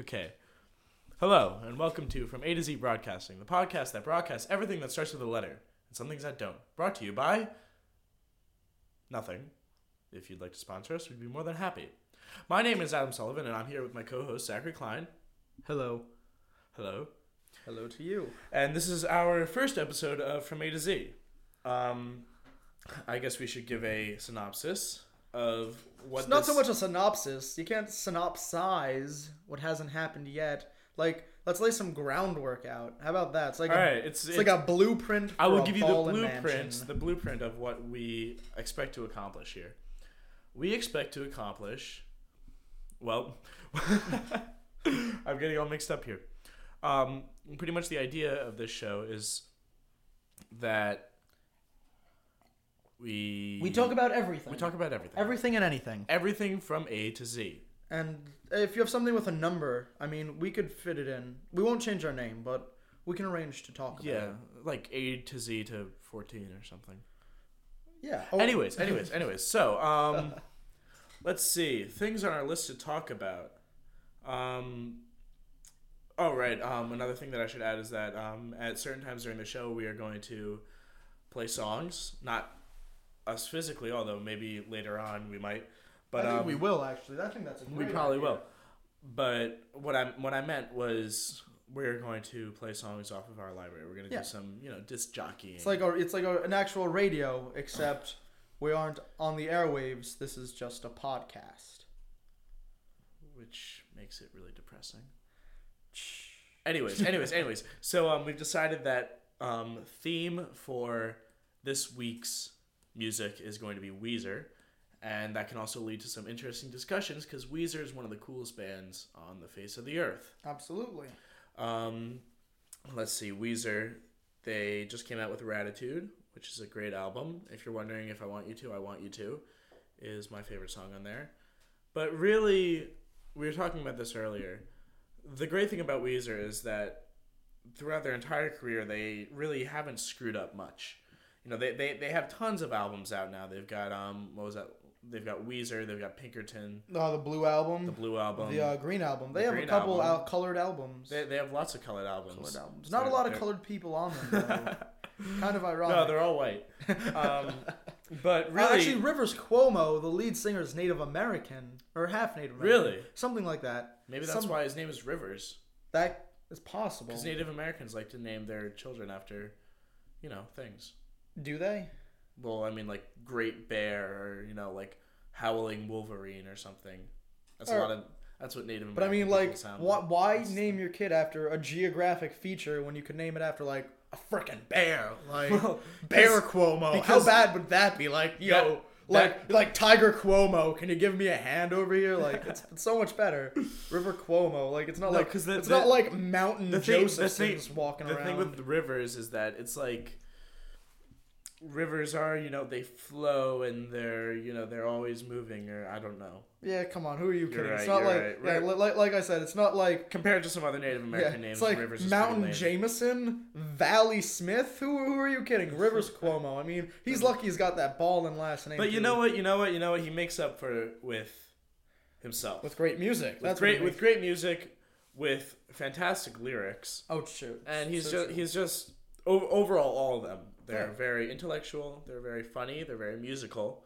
Okay. Hello, and welcome to From A to Z Broadcasting, the podcast that broadcasts everything that starts with a letter and some things that don't. Brought to you by nothing. If you'd like to sponsor us, we'd be more than happy. My name is Adam Sullivan, and I'm here with my co-host Zachary Klein. Hello. Hello. Hello to you. And this is our first episode of From A to Z. Um, I guess we should give a synopsis of what. It's not so much a synopsis. You can't synopsize what hasn't happened yet. Like, let's lay some groundwork out. How about that? It's like All a, right, it's, it's, like a blueprint. I will give you the blueprint, mansion. the blueprint of what we expect to accomplish here. We expect to accomplish, well, I'm getting all mixed up here. Um, pretty much the idea of this show is that we We talk about everything. we talk about everything, everything and anything. everything from A to Z. And if you have something with a number, I mean, we could fit it in. We won't change our name, but we can arrange to talk about Yeah, it. like A to Z to 14 or something. Yeah. Oh, anyways, anyways, anyways. So, um, let's see things on our list to talk about. Um, oh right. Um, another thing that I should add is that um, at certain times during the show, we are going to play songs. Not us physically, although maybe later on we might. But I think um, we will actually. I think that's a we probably idea. will. But what I what I meant was we're going to play songs off of our library. We're going to Yeah. do some you know disc jockeying. It's like a, it's like a, an actual radio, except we aren't on the airwaves. This is just a podcast. which makes it really depressing. Anyways, anyways, anyways. So um, we've decided that um, theme for this week's music is going to be Weezer, and that can also lead to some interesting discussions because Weezer is one of the coolest bands on the face of the earth. Absolutely. Um, let's see, Weezer. They just came out with Raditude, which is a great album. If you're wondering if I want you to, I want you to, is my favorite song on there. But really, we were talking about this earlier. The great thing about Weezer is that throughout their entire career, they really haven't screwed up much. You know, they, they, they have tons of albums out now. They've got um, what was that? They've got Weezer. They've got Pinkerton, Uh, the blue album, the Blue album. the uh, green album. They the have a couple album. al- colored albums. they, they have lots of colored albums. colored albums. Not a They're- lot of they're- colored people on them. Though. kind of ironic. No, they're all white. Um, but Uh, really, actually, Rivers Cuomo, the lead singer, is Native American or half Native American. Really? something like that. maybe that's some- why his name is Rivers. That is possible. Because Native Americans like to name their children after, you know, things. Do they? Well, I mean, like Great Bear, or you know, like Howling Wolverine, or something. That's a lot of. That's what Native. But I mean, like, why, like. why That's- name your kid after a geographic feature when you could name it after like a freaking bear, like Well, Bear because- Cuomo? How bad would that be? Like, yo, That- like, like Tiger Cuomo, can you give me a hand over here? Like, it's, it's so much better. River Cuomo, like, it's not No, like the- it's the- not like Mountain the thing, the Josephson's thing, walking the around. thing with the rivers is that it's like rivers are, you know, they flow and they're, you know, they're always moving, or I don't know. yeah, come on, who are you kidding? right, it's not like, right. Right. li- like, like I said, it's not like Compared to some other Native American yeah, names, it's like rivers is Mountain. Jameson, Valley Smith. Who, who are you kidding? Rivers Cuomo. I mean, he's lucky he's got that ball in last name. But you too. know what? You know what? You know what? He makes up for with himself. with great music. With That's great with great music, with fantastic lyrics, Oh shoot! and he's So just true. he's just overall all of them. They're Yeah. very intellectual. They're very funny. They're very musical,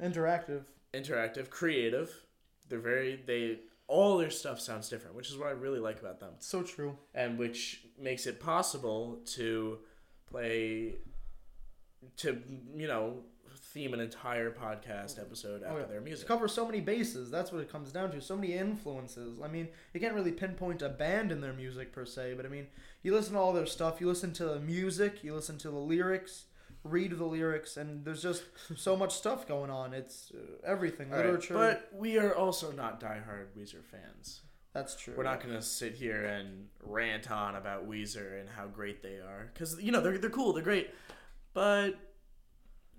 interactive. interactive, creative. They're very they all their stuff sounds different, which is what I really like about them, So true. and which makes it possible to play to you know theme an entire podcast episode after Oh, yeah. their music. cover so many bases. That's what it comes down to. So many influences. I mean, you can't really pinpoint a band in their music per se, but I mean, you listen to all their stuff. You listen to the music. You listen to the lyrics. Read the lyrics, and there's just so much stuff going on. It's uh, everything, All right, literature. But we are also not diehard Weezer fans. that's true. We're not going to sit here and rant on about Weezer and how great they are. Because, you know, they're, they're cool, they're great. But.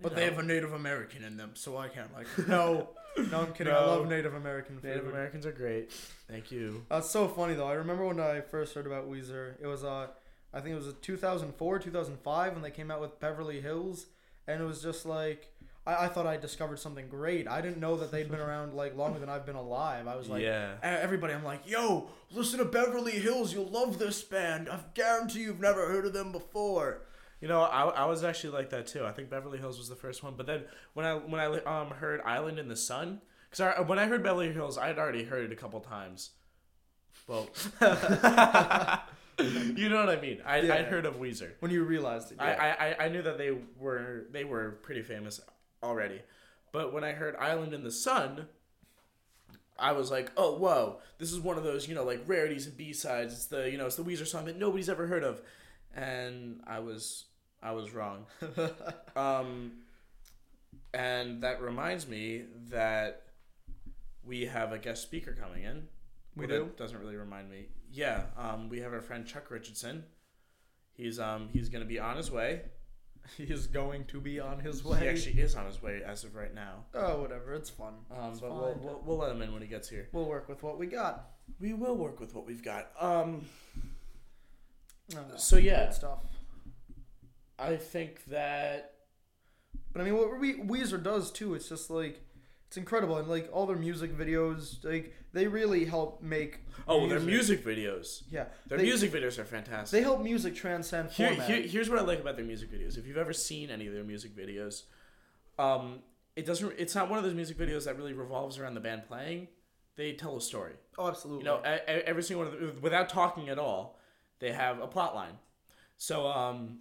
But you they have a Native American in them, so I can't like. No, no, I'm kidding. I love Native American food. Native Americans are great. Thank you. That's so funny though. I remember when I first heard about Weezer. It was uh, I think it was 2004, 2005 when they came out with Beverly Hills, and it was just like I, I thought I discovered something great. I didn't know that they'd been around like longer than I've been alive. I was like, yeah. everybody, I'm like, yo, listen to Beverly Hills. You'll love this band. I guarantee you've never heard of them before. You know, I, I was actually like that too. I think Beverly Hills was the first one, but then when I when I um heard Island in the Sun, because when I heard Beverly Hills, I'd already heard it a couple times. Well, you know what I mean. I Yeah. I'd heard of Weezer. When you realized it, I, yeah. I I- I knew that they were they were pretty famous already, but when I heard Island in the Sun, I was like, oh whoa, this is one of those you know like rarities and B sides. It's the you know it's the Weezer song that nobody's ever heard of, and I was I was wrong. um, and that reminds me that we have a guest speaker coming in. We Well, do? doesn't really remind me. Yeah, um, we have our friend Chuck Richardson. He's um he's gonna be on his way. he is going to be on his way. He actually is on his way as of right now. oh, whatever. It's fun. Um, It's but we'll, we'll we'll let him in when he gets here. We'll work with what we got. We will work with what we've got. Um, Oh, so yeah, stuff. I think that But I mean, what we, Weezer does too, it's just like it's incredible, and like all their music videos, like they really help make. oh their music videos. Yeah, Their they, music videos are fantastic. They help music transcend Here, here, here's what I like about their music videos. If you've ever seen any of their music videos, um, it doesn't. It's not one of those music videos that really revolves around the band playing. They tell a story. oh, absolutely. You know, every single one of them, without talking at all, they have a plot line. So, um,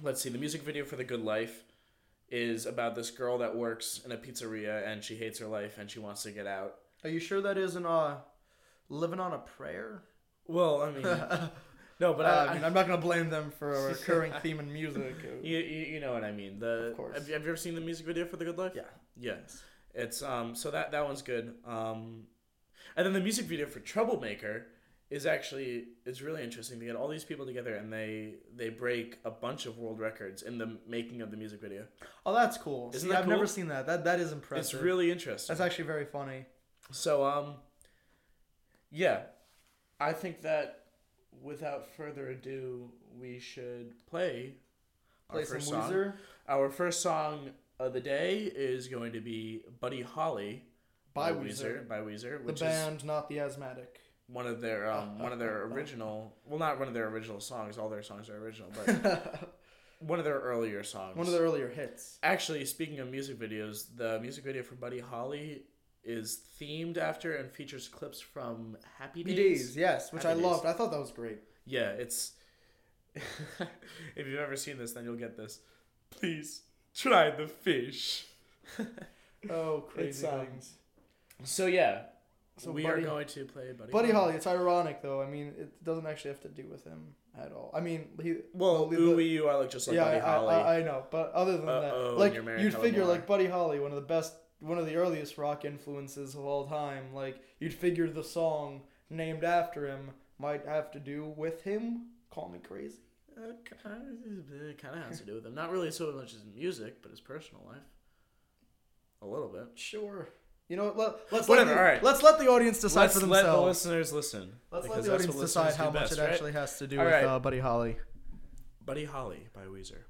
let's see. The music video for "The Good Life" is about this girl that works in a pizzeria and she hates her life and she wants to get out. Are you sure that isn't uh, living on a prayer? Well, I mean, no, but Uh, I, I mean, I'm not gonna blame them for a recurring theme in music. you, you, you know what I mean. The Of course. Have, you, have you ever seen the music video for "The Good Life"? Yeah. Yeah, it's um. So that that one's good. Um, and then the music video for "Troublemaker" is actually it's really interesting to get all these people together and they they break a bunch of world records in the making of the music video. Oh, that's cool. Isn't See, that I've never seen that. That that is impressive. It's really interesting. That's actually very funny. So um, yeah, I think that without further ado, we should play our Play some first song. Weezer Our first song of the day is going to be "Buddy Holly" by Weezer, by Weezer, the which is band, not the asthmatic. One of their um, one of their original. Well, not one of their original songs. All their songs are original, but one of their earlier songs. One of the earlier hits. Actually, speaking of music videos, the music video for Buddy Holly is themed after and features clips from Happy Days. Days, yes, which Happy I Days. loved. I thought that was great. Yeah, it's. if you've ever seen this, then you'll get this. Please try the fish. Oh, crazy um, things. So yeah, So we Buddy- are going to play Buddy. Buddy Holly, it's ironic though. I mean, it doesn't actually have to do with him at all. I mean, he. Well, the- you, I look just like yeah, Buddy I, Holly. I, I know, but other than Uh-oh, that, like you'd figure, Lamar. like Buddy Holly, one of the best, one of the earliest rock influences of all time. Like you'd figure the song named after him might have to do with him. Call me crazy. Uh, it kind of has to do with him. Not really so much as music, but his personal life. A little bit. Sure. You know what? Let, let's Whatever, Let the, alright. Let's let the audience decide Let's for themselves. let the listeners listen. let's let the audience decide how much best, it right? actually has to do All with right. uh, Buddy Holly. Buddy Holly by Weezer.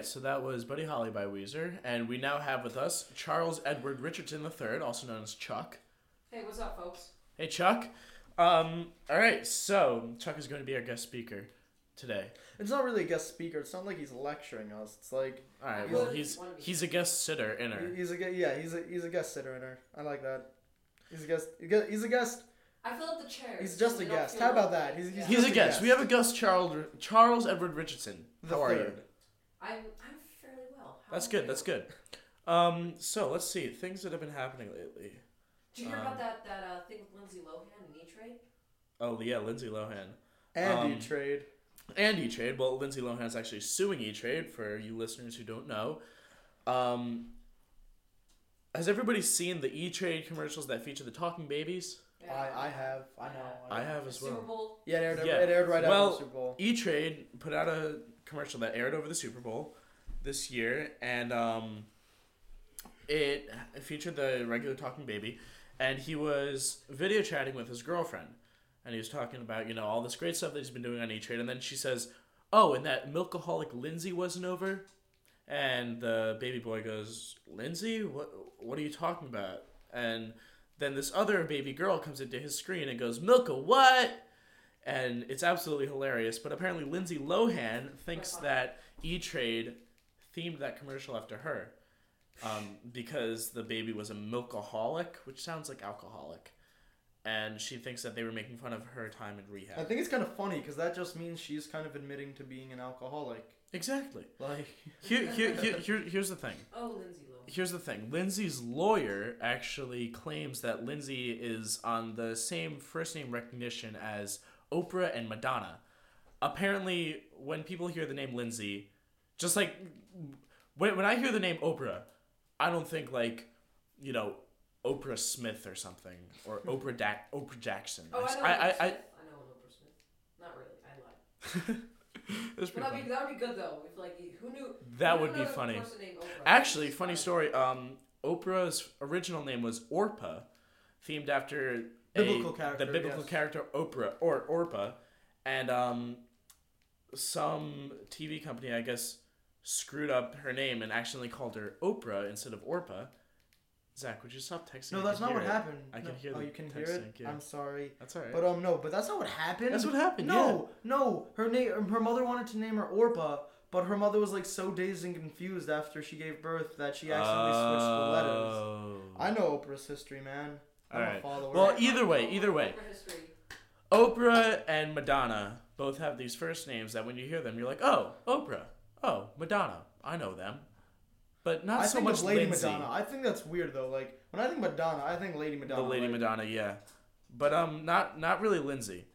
Right, so that was Buddy Holly by Weezer, and we now have with us Charles Edward Richardson III, also known as Chuck. Hey, what's up, folks? Hey, Chuck. Um, all right, so Chuck is going to be our guest speaker today. It's not really a guest speaker. It's not like he's lecturing us. It's like All right, I well, really he's he's a guest sitter in her. he's a gu- yeah he's a he's a guest sitter in her. I like that. He's a guest. He's a guest. I fill up the chairs. He's just so a guest. How about that? He's- he's Yeah. He's just a a guest. guest. We have a guest, Charles Charles Edward Richardson. The How are you? Third. I'm I'm fairly well. How That's good. you? That's good. Um, so let's see things that have been happening lately. Did you hear Um, about that that uh, thing with Lindsay Lohan and E Trade? Oh yeah, Lindsay Lohan. And Um, you trade. and E Trade. Well, Lindsay Lohan is actually suing E Trade for you listeners who don't know. Um, has everybody seen the E Trade commercials that feature the talking babies? I I have. I know. I have as Super well. Bowl. Yeah, it aired. Yeah. It aired right Well, after the Super Bowl. E Trade put out a commercial that aired over the Super Bowl this year, and um, it featured the regular talking baby, and he was video chatting with his girlfriend, and he was talking about you know all this great stuff that he's been doing on E Trade, and then she says, "Oh, and that milkaholic Lindsay wasn't over," and the baby boy goes, "Lindsay, what what are you talking about?" And then this other baby girl comes into his screen and goes, "Milka, what?" And it's absolutely hilarious. But apparently, Lindsay Lohan thinks that E Trade themed that commercial after her um, because the baby was a milkaholic, which sounds like alcoholic, and she thinks that they were making fun of her time in rehab. I think it's kind of funny because that just means she's kind of admitting to being an alcoholic. Exactly. Like, Here, here, here, here, here's the thing. Oh, Lindsay Lohan. Here's the thing. Lindsay's lawyer actually claims that Lindsay is on the same first name recognition as Oprah and Madonna. Apparently, when people hear the name Lindsay, just like when, when I hear the name Oprah, I don't think like, you know, Oprah Smith or something or Oprah da- Oprah Jackson. Oh, I know. I, Oprah I, I, Smith. I know Oprah Smith. Not really. I lied. That's pretty that'd be, that would be good though. If like who knew? That who would be funny. person named Oprah? Actually, funny story. Um, Oprah's original name was Orpah, themed after a- character, the biblical yes. character Oprah or Orpah, and um, some TV company, I guess, screwed up her name and accidentally called her Oprah instead of Orpah. Zach, would you stop texting? no, that's not what it. happened. I can hear Oh, you can hear it. yeah. I'm sorry. That's alright. But um, no, but that's not what happened. That's what happened. No, no. Her name, her mother wanted to name her Orpah, but her mother was like so dazed and confused after she gave birth that she accidentally switched the letters. Oh. I know Oprah's history, man. I'm Alright. Well, either way, either way. Oprah. Oprah and Madonna both have these first names that when you hear them, you're like, oh, Oprah. Oh, Madonna. I know them. But not I so think much of Lady Lindsay. Madonna. I think that's weird though. Like when I think Madonna, I think Lady Madonna. The Lady like, Madonna, yeah. But um not not really Lindsay.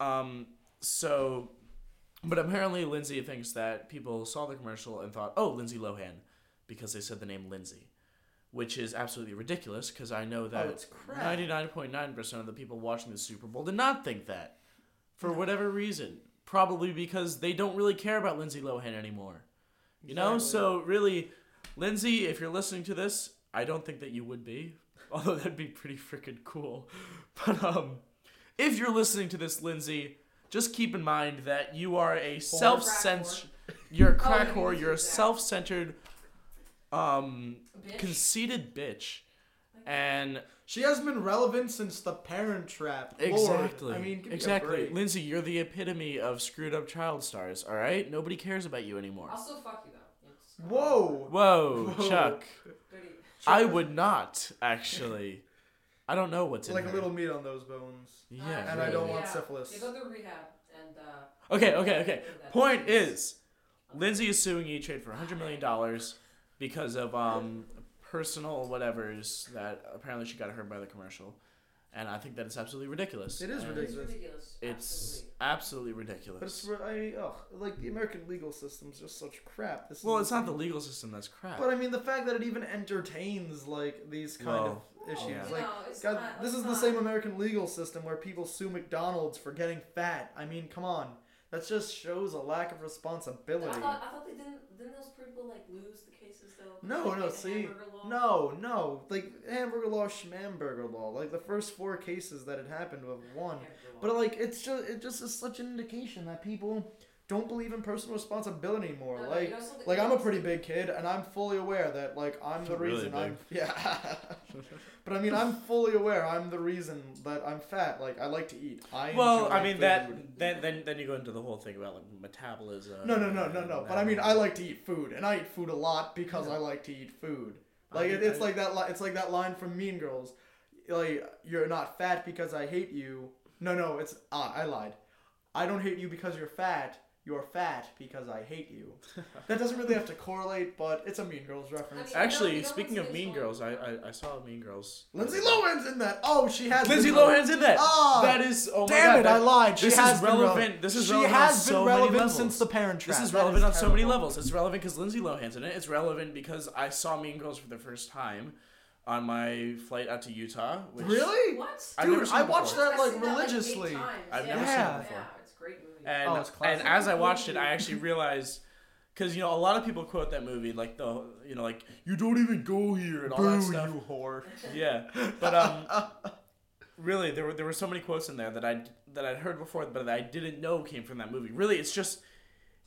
Um so but apparently Lindsay thinks that people saw the commercial and thought, "Oh, Lindsay Lohan," because they said the name Lindsay. Which is absolutely ridiculous because I know that Oh, 99.9% of the people watching the Super Bowl did not think that. For whatever reason. Probably because they don't really care about Lindsay Lohan anymore. You know? So, really, Lindsay, if you're listening to this, I don't think that you would be. Although that'd be pretty freaking cool. But, um, if you're listening to this, Lindsay, just keep in mind that you are a self centered. You're a crack whore. You're a self centered, um, Bitch. conceited bitch. And She hasn't been relevant since the Parent Trap. Lord. Exactly. I mean, give me a exactly. break. Lindsay, you're the epitome of screwed up child stars. All right, nobody cares about you anymore. I'll still fuck you though. Whoa. Whoa, Whoa. Chuck. Dirty. I would not actually. I don't know what's in like a her. little meat on those bones. Yeah. And I don't want Yeah. syphilis. You go through rehab and uh. Okay, okay, okay. Point is, Lindsay is suing E Trade for hundred million dollars because of um personal whatever's that apparently she got hurt by the commercial, and I think that it's absolutely ridiculous. It is And It's ridiculous. ridiculous. It's Absolutely. absolutely But ridiculous. it's I mean, ugh, like the American legal system's just such crap. This well, it's not the legal system that's crap. But I mean, the fact that it even entertains like these kind Well, of issues, yeah. like No, God, not- this it's is the same American legal system where people sue McDonald's for getting fat. I mean, come on, that just shows a lack of responsibility. I responsibility. thought, I thought they didn't. Didn't those people like lose the cases though? No, no, see, no, no, like hamburger law, schmamburger law, like the first four cases that had happened with one. But like, it's just it just is such an indication that people don't believe in personal responsibility anymore. No, no, like you know something- like I'm a pretty big kid and I'm fully aware that like I'm the Really reason big. I'm yeah. but I mean I'm fully aware I'm the reason that I'm fat. Like I like to eat. I Well, I mean that then then then you go into the whole thing about like metabolism. No, no, no, no, no. But I mean. I like to eat food, and I eat food a lot because Yeah. I like to eat food. Like mean, it, it's I- like that. Li- it's like that line from Mean Girls. Like you're not fat because I hate you. No, no, it's ah, I lied. I don't hate you because you're fat. You're fat because I hate you. that doesn't really have to correlate, but it's a Mean Girls reference. I mean- Actually, You know- speaking of Mean Girls, I, going I I saw Mean Girls. Lindsay Lohan's in that. Oh, she has. Lindsay been Lohan's in that. Ah, that is oh my Damn god. it! that- I lied. She this has is been rel- relevant. This is she relevant has been so relevant since the Parent Trap. This is That relevant on so many levels. It's relevant because Lindsay Lohan's in it. It's relevant because I saw Mean Girls for the first time on my flight out to Utah. Which Really? What? I've Dude, never seen I watched before. that I've like seen that, eight religiously. times. I've yeah. never seen it Yeah, before. it's a great movie. And Oh, it's and as I watched it, I actually realized because you know a lot of people quote that movie like the you know like you don't even go here and all that Boo, stuff. you whore. Yeah, but um, really there were there were so many quotes in there that I that I'd heard before, but that I didn't know came from that movie. Really, it's just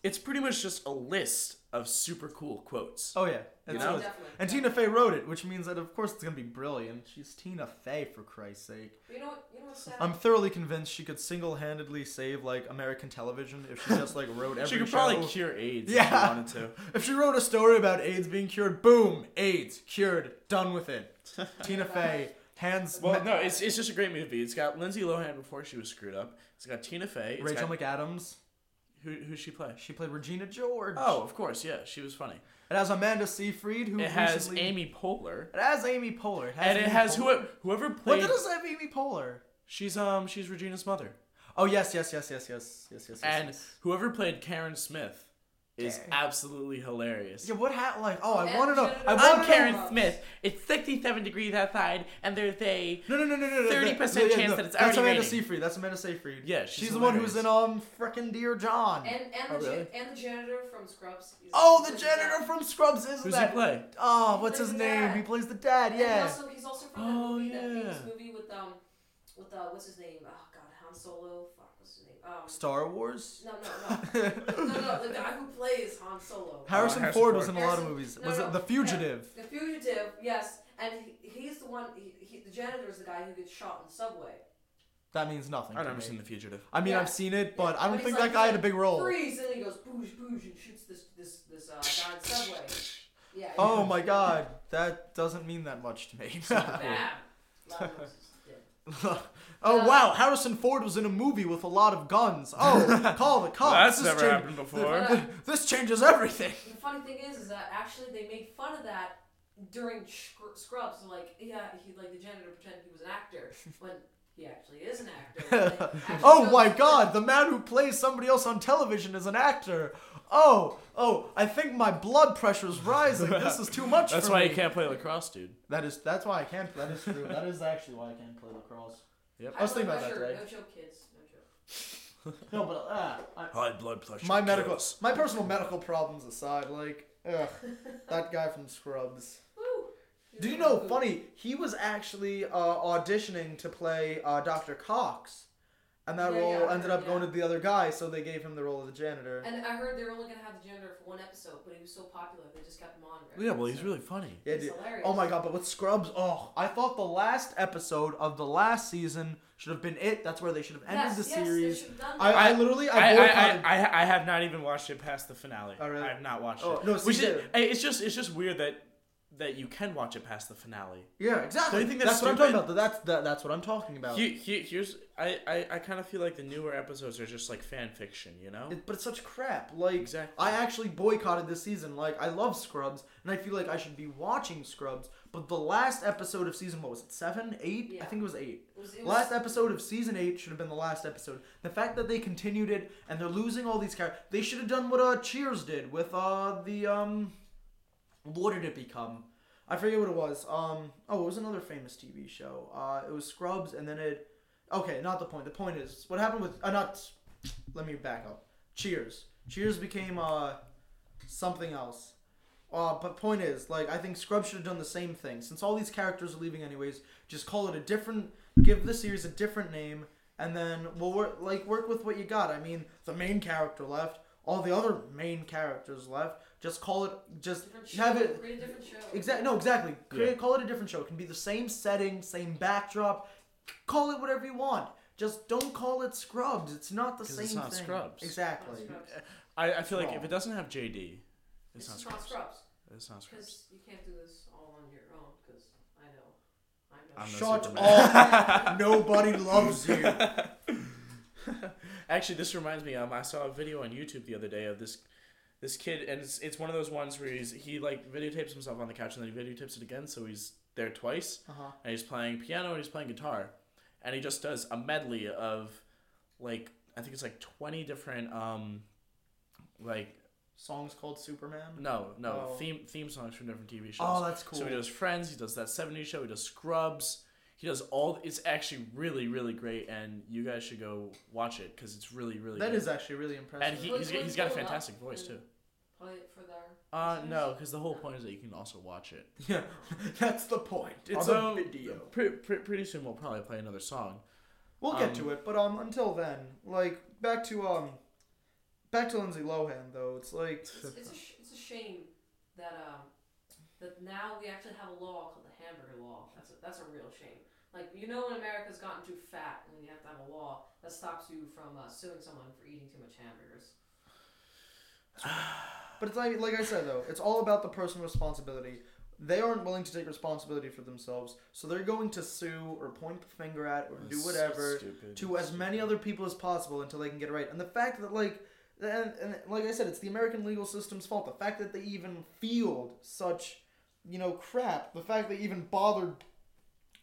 it's pretty much just a list of super cool quotes. Oh yeah, You know? it's- Definitely. And Tina Fey wrote it, which means that of course it's gonna be brilliant. She's Tina Fey for Christ's sake. You know what? You know what's? I'm thoroughly convinced she could single-handedly save like American television if she just like wrote every she could show. probably cure AIDS if she wanted to. if she wrote a story about AIDS being cured, boom, AIDS cured, done with it. Tina Fey, hands. Well, ma- no, it's, it's just a great movie. It's got Lindsay Lohan before she was screwed up. It's got Tina Fey. It's Rachel got, McAdams. Who who she play? She played Regina George. Oh, of course, yeah, she was funny. It has Amanda Seyfried, who It has recently- Amy Poehler, It has Amy Poehler. It has and it Amy has Poehler. whoever whoever What played. did it have Amy Poehler? She's um she's Regina's mother, Oh yes, yes, yes, yes, yes, yes, yes, yes. and yes. whoever played Karen Smith is Karen. absolutely hilarious. Yeah, what happened? Like, oh, I And want to know. I I'm want I'm Karen know. Smith. It's 67 degrees outside, and there's a. No, no, no, no, no. no, 30% that- yeah, chance no, that it's That's Amanda raining. Seyfried. That's Amanda Seyfried. Yeah, she's, she's the one who's in hilarious. um frickin' Dear John. and and Oh, the really? and the janitor from Scrubs. is- oh, the janitor dad. from Scrubs is Who's that? he play? Oh, what's his name? dad. He plays the dad. And he Yeah. also, he's also from that Oh, movie, that famous yeah. movie with um, with uh, what's his name? Oh God, Han Solo. Fuck, what's his name? Um, Star Wars. no, no, no, no, no, the guy who plays Han Solo. Harrison, Harrison Ford, Ford. was in a lot of movies. no, was no, it The Fugitive? The fugitive, yes, and he, he's the one. He, he, the janitor is the guy who gets shot in the subway. That means nothing. I've never me. seen The Fugitive. I mean, Yeah. I've seen it, but Yeah, I don't but think he's that guy had a big role. Freeze, and he goes boosh boosh and shoots this this this uh, guy in the subway. Yeah. Oh my god, that doesn't mean that much to me. Bad. Loud noises. Yeah. oh Uh, wow, Harrison Ford was in a movie with a lot of guns. Oh, call the cops. That's This never change- happened before. This changes everything. The funny thing is, is that actually they made fun of that during Scr- Scrubs. So like, yeah, he like the janitor pretended he was an actor when he actually is an actor. Actually Oh my that- god, the man who plays somebody else on television is an actor. Oh, oh, I think my blood pressure is rising. This is too much That's for why me. you can't play lacrosse, dude. That is that's why I can't. That is true. that is actually why I can't play lacrosse. Yep. I was thinking about my that shirt. today. No joke, kids. No joke. No, but uh, I, High blood pressure. my medical, kills. my personal medical problems aside, like, ugh, that guy from Scrubs. Woo. Do you know? Funny, he was actually uh, auditioning to play uh, Dr. Cox, and that Yeah, role yeah, ended heard, up going to the other guy, so they gave him the role of the janitor. And I heard they're only gonna have the janitor for one episode, but he was so popular they just kept him on. every Yeah, well, he's episode. really funny. Yeah, He's dude. hilarious. Oh my god, but with Scrubs, oh, I thought the last episode of the last season should have been it. That's where they should have ended Yes, the yes, they series. should've done I, that. I literally, I I, I. I, I, I have not even watched it past the finale. Oh, really? I have not watched Oh, it. no, Which see, is, it's just it's just weird that that you can watch it past the finale. yeah, exactly. Don't think that's that's what I'm talking about. That's that, that's what I'm talking about. He, he, here's I, I, I kind of feel like the newer episodes are just like fan fiction, you know? It- but it's such crap. Like Exactly. I actually boycotted this season. Like I love Scrubs, and I feel like I should be watching Scrubs. But the last episode of season, what was it? Seven, eight? I think it was eight. It was, it was, Last episode of season eight should have been the last episode. The fact that they continued it and they're losing all these characters, they should have done what uh Cheers did with uh the um, what did it become? I forget what it was. Um, oh, it was another famous TV show. Uh, it was Scrubs, and then it. Okay, not the point. The point is what happened with uh, not. Let me back up. Cheers. Cheers became uh something else. Uh, but point is, like, I think Scrubs should have done the same thing. Since all these characters are leaving anyways, just call it a different, give the series a different name, and then we'll work, like, work with what you got. I mean, the main character left. all the other main characters left. Just call it. Just Different show. have it. Create a different show. Exactly. No, exactly. Create, Yeah. Call it a different show. It can be the same setting, same backdrop. Call it whatever you want. Just don't call it Scrubs. It's not the same it's not thing. Scrubs. Exactly. Scrubs. I, I feel like wrong. if it doesn't have JD, it's, It's, not just Scrubs. not Scrubs. It's not Scrubs. Because you can't do this all on your own. Because I know. I know. I'm no Shut Superman. up. Nobody loves you. Actually, this reminds me. Um, I saw a video on YouTube the other day of this this kid, and it's, it's one of those ones where he's he like videotapes himself on the couch and then he videotapes it again, so he's there twice, Uh-huh. and he's playing piano and he's playing guitar, and he just does a medley of like I think it's like twenty different um like Songs called Superman. no no Oh. theme theme songs from different TV shows. Oh, that's cool. So he does Friends, he does that 70s show, he does Scrubs. He does all. It's actually really, really great, and you guys should go watch it because it's really, really. That good. is actually really impressive. and he, Will- he's, will he's you got a pull it fantastic voice too. Play it for their. Uh, listeners? no, because the whole point is that you can also watch it. yeah, that's the point. It's Although, a video. Pre- pre- pretty soon we'll probably play another song. We'll get um, to it, but um, until then, like back to um, back to Lindsay Lohan though. It's like It's, it's a sh- it's a shame that um that now we actually have a law called the hamburger law. That's a, that's a real shame. Like you know, when America's gotten too fat, and you have to have a law that stops you from uh, suing someone for eating too much hamburgers. But it's like, like I said though, it's all about the personal responsibility. They aren't willing to take responsibility for themselves, so they're going to sue or point the finger at or do whatever stupid. to as many other people as possible until they can get it right. And the fact that like, and, and like I said, it's the American legal system's fault. The fact that they even field such, you know, crap. The fact they even bothered,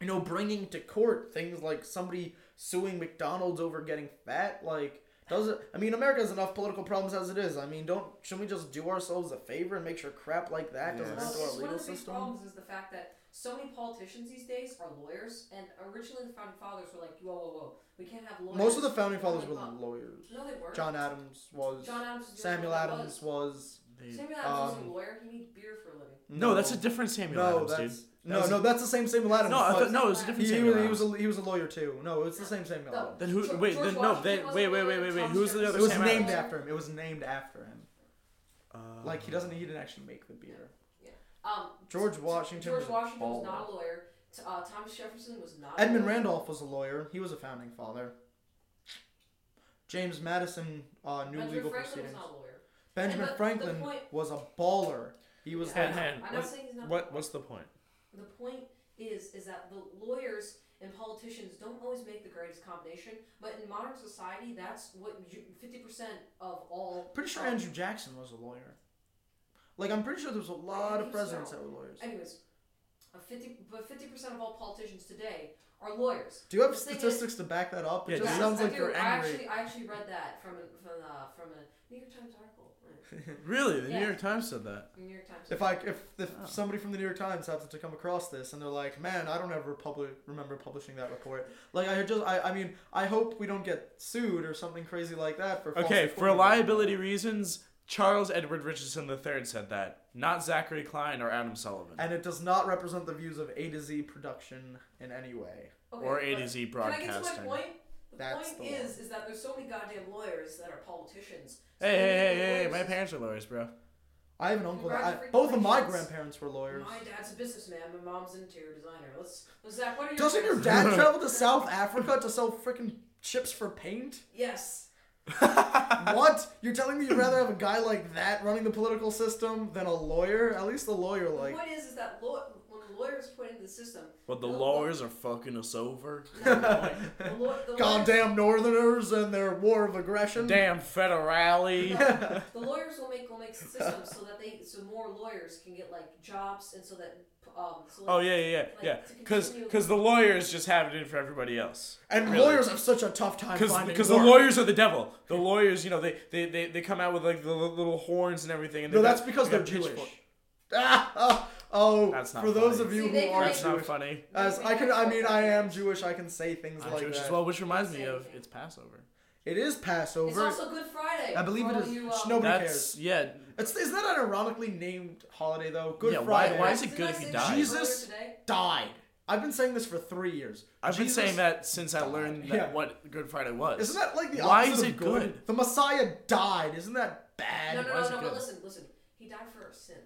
you know, bringing to court things like somebody suing McDonald's over getting fat, like. Does it? I mean, America has enough political problems as it is. I mean, don't shouldn't we just do ourselves a favor and make sure crap like that doesn't Yes. enter Well, our it's one legal of the big system? problems is the fact that so many politicians these days are lawyers, and originally the founding fathers were like, whoa, whoa, whoa, we can't have lawyers. Most of the founding fathers were lawyers. No, they weren't. John Adams was. John Adams. was Samuel only one Adams was. They- Was. Samuel Adams wasn't um, a lawyer. He made beer for a living. no, that's a different Samuel No, Adams, that's dude. no, no, a- that's the same Samuel Adams. No, I thought, no, it was a different he, Samuel he Adams. was a, he was a lawyer too. No, it's the same Samuel No. Adams. Then who? George- wait, George then no. Washington Then wait, wait, wait, wait, wait. Who's the other It was Sam named Adams? after him. It was named after him. Uh, Like he doesn't. He didn't actually make the beer. Um, George t- t- Washington George was Washington was baller. not a lawyer. Uh, Thomas Jefferson was not. Edmund a lawyer. Randolph was a lawyer. He was a founding father. James Madison uh, knew Benjamin legal Franklin proceedings. was not a lawyer. Benjamin And the- the Franklin point- was a baller. He was Yeah, Hand- the I'm not What- saying he's not. What? What's the point? The point is, is that the lawyers and politicians don't always make the greatest combination, but in modern society, that's what fifty percent of all. pretty sure um, Andrew Jackson was a lawyer. Like I'm pretty sure there was a lot of think presidents so. that were lawyers. Anyways, a fifty, but fifty percent of all politicians today are lawyers. Do you have The thing is- statistics to back that up? It Yeah, just do you- sounds I like do. you're I angry. actually, I actually read that from a, from uh, from a New York Times article. Right. Really? The Yeah. New York Times said that. New York Times. If I if if Oh. somebody from the New York Times happens to come across this and they're like, man, I don't ever public remember publishing that report. Like I just I, I mean I hope we don't get sued or something crazy like that for. Okay, for liability reasons, Charles Edward Richardson III said that, not Zachary Klein or Adam Sullivan. And it does not represent the views of A to Z production in any way. Okay, or A to Z Can I get to Broadcasting. my point? The That's point the is, is that there's so many goddamn lawyers that are politicians. So Hey, hey, many hey, hey, my parents are lawyers, bro. I have an uncle. That, I, both of my grandparents were lawyers. My dad's a businessman. My mom's an interior designer. Let's, let's Zach. What are your Doesn't your dad travel to South Africa to sell freaking chips for paint? Yes. what? You're telling me you'd rather have a guy like that running the political system than a lawyer? At least a lawyer like, The like. point is, is that law, when the lawyers put into the system, But the The- lawyers are fucking us over. the, law, the lawyers, Goddamn Northerners and their war of aggression. Damn federale. the lawyers will make will make systems so that they so more lawyers can get like jobs and so that um. So Oh like, yeah, yeah, yeah, Like, yeah. Because because the lawyers just have it in for everybody else. And Really. lawyers have such a tough time Because finding because the lawyers are the devil. The lawyers, you know, they they, they, they come out with like the little horns and everything. And No, they that's got- because they they're Jewish. Ah, oh, oh, That's not for those funny. of you See, who they can are make- That's not Jewish, funny. as I can, I mean, I am Jewish. I can say things I'm like Jewish that. as well, which reminds me of it's Passover. It is Passover. It's Passover. also Good Friday. I believe for it all is. You, Sh- um, nobody That's cares. yeah. It's, isn't that an ironically named holiday though? Good Yeah, why- Friday why is it good if he say died? Jesus died. I've been saying this for three years. I've been saying that since I learned that Yeah. what Good Friday was. Isn't that like the Why opposite is of it good? The Messiah died. Isn't that bad. No, no, Why no, is it no. good? But listen, listen. He died for our sins.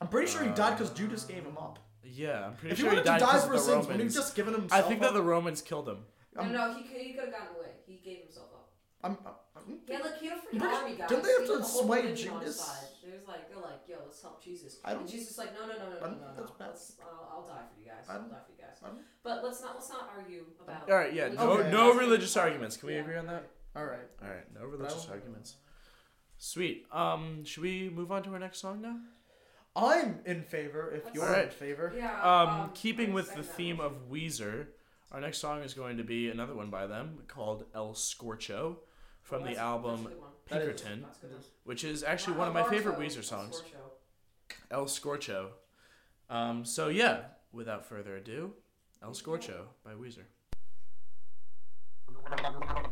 I'm pretty sure he died because Judas gave him up. Yeah, I'm pretty If he sure he wanted to died die because for of his the sins, would he just given himself up. I himself think that up? the Romans killed him. No, no, he could, he could have gotten away. He gave himself up. I'm, I'm, He had like he had a freaking British- army guys. didn't they have He to the whole sway religion on his Judas? side. There's like they're like, yo, let's help Jesus. I don't- and Jesus is like, no, no, no, no, I no, don't no, think no. that's bad. Let's, I'll, I'll die for you guys. I I'll don't- die for you guys. I don't- But let's not let's not argue about. All right, yeah, no, Okay. no religious arguments. Can we Yeah. agree on that? all right. All right, no religious arguments. Sweet. Um, should we move on to our next song now? I'm in favor if That's- you're Alright. in favor. Yeah. Um, keeping with the theme of Weezer, our next song is going to be another one by them called El Scorcho from Oh, the album that's a good one. That is- Pinkerton, That's a good one. which is actually Uh, one of my favorite Scorcho, Weezer songs. Scorcho. El Scorcho. Um, so yeah, without further ado, El Scorcho by Weezer.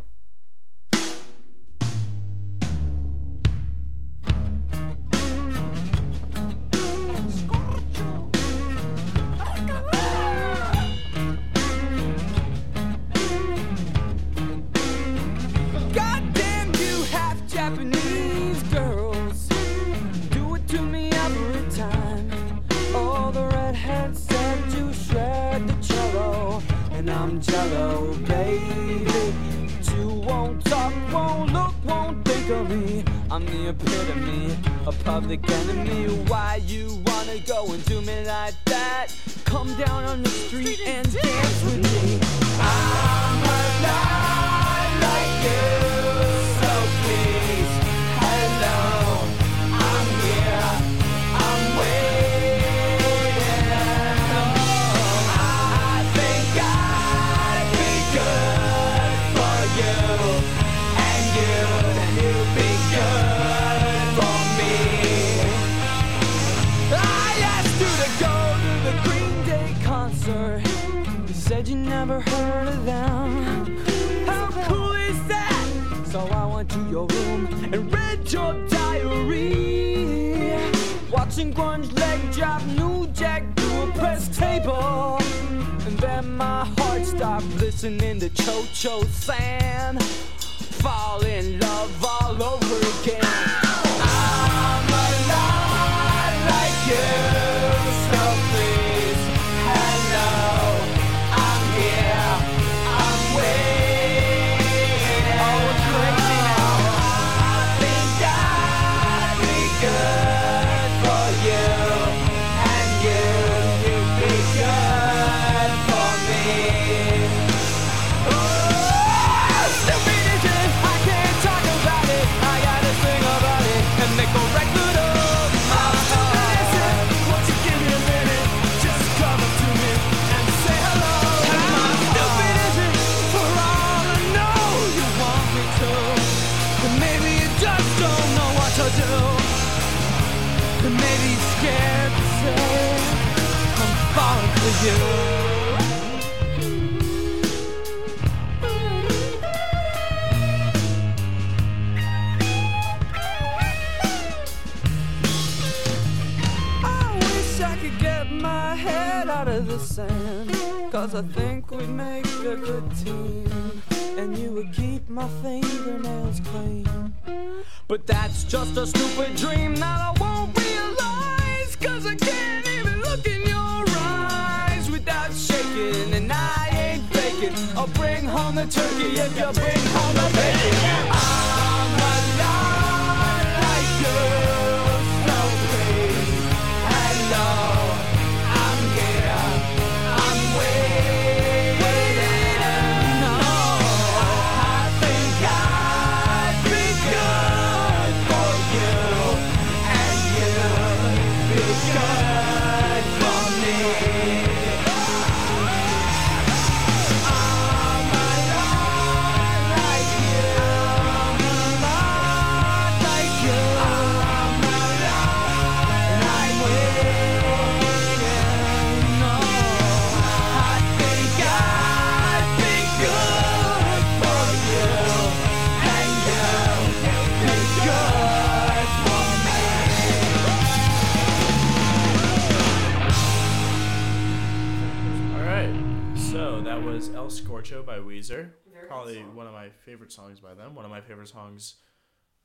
was El Scorcho by Weezer. Very good Probably song. one of my favorite songs by them. One of my favorite songs